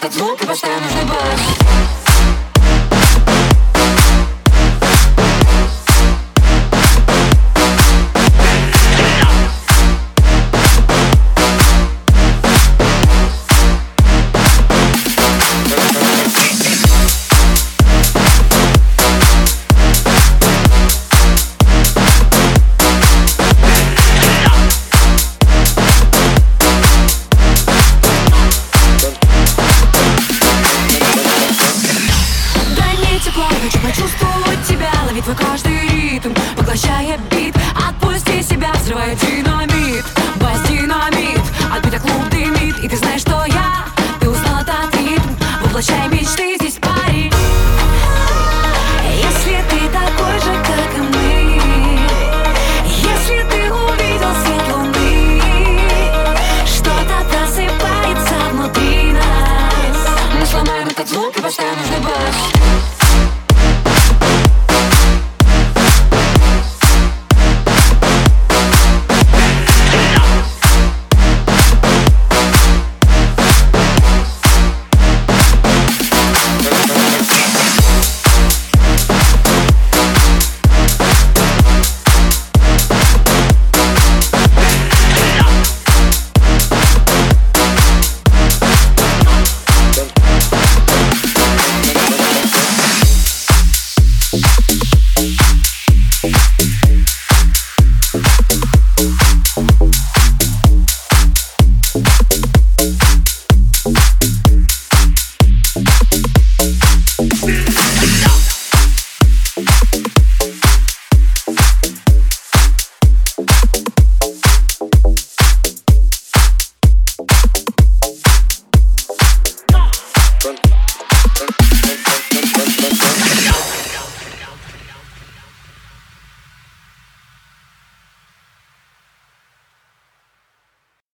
que tu que gostamos de. Хочу почувствовать тебя Ловить твой каждый ритм, поглощая бит. Отпусти себя, взрываю динамит Бас динамит, от бита клуб дымит И ты знаешь, что я, ты узнал этот ритм. Воплощай мечты, здесь пари. Если ты такой же, как и мы Если ты увидел свет луны Что-то просыпается внутри нас. Мы сломаем этот звук и поставим нужный бас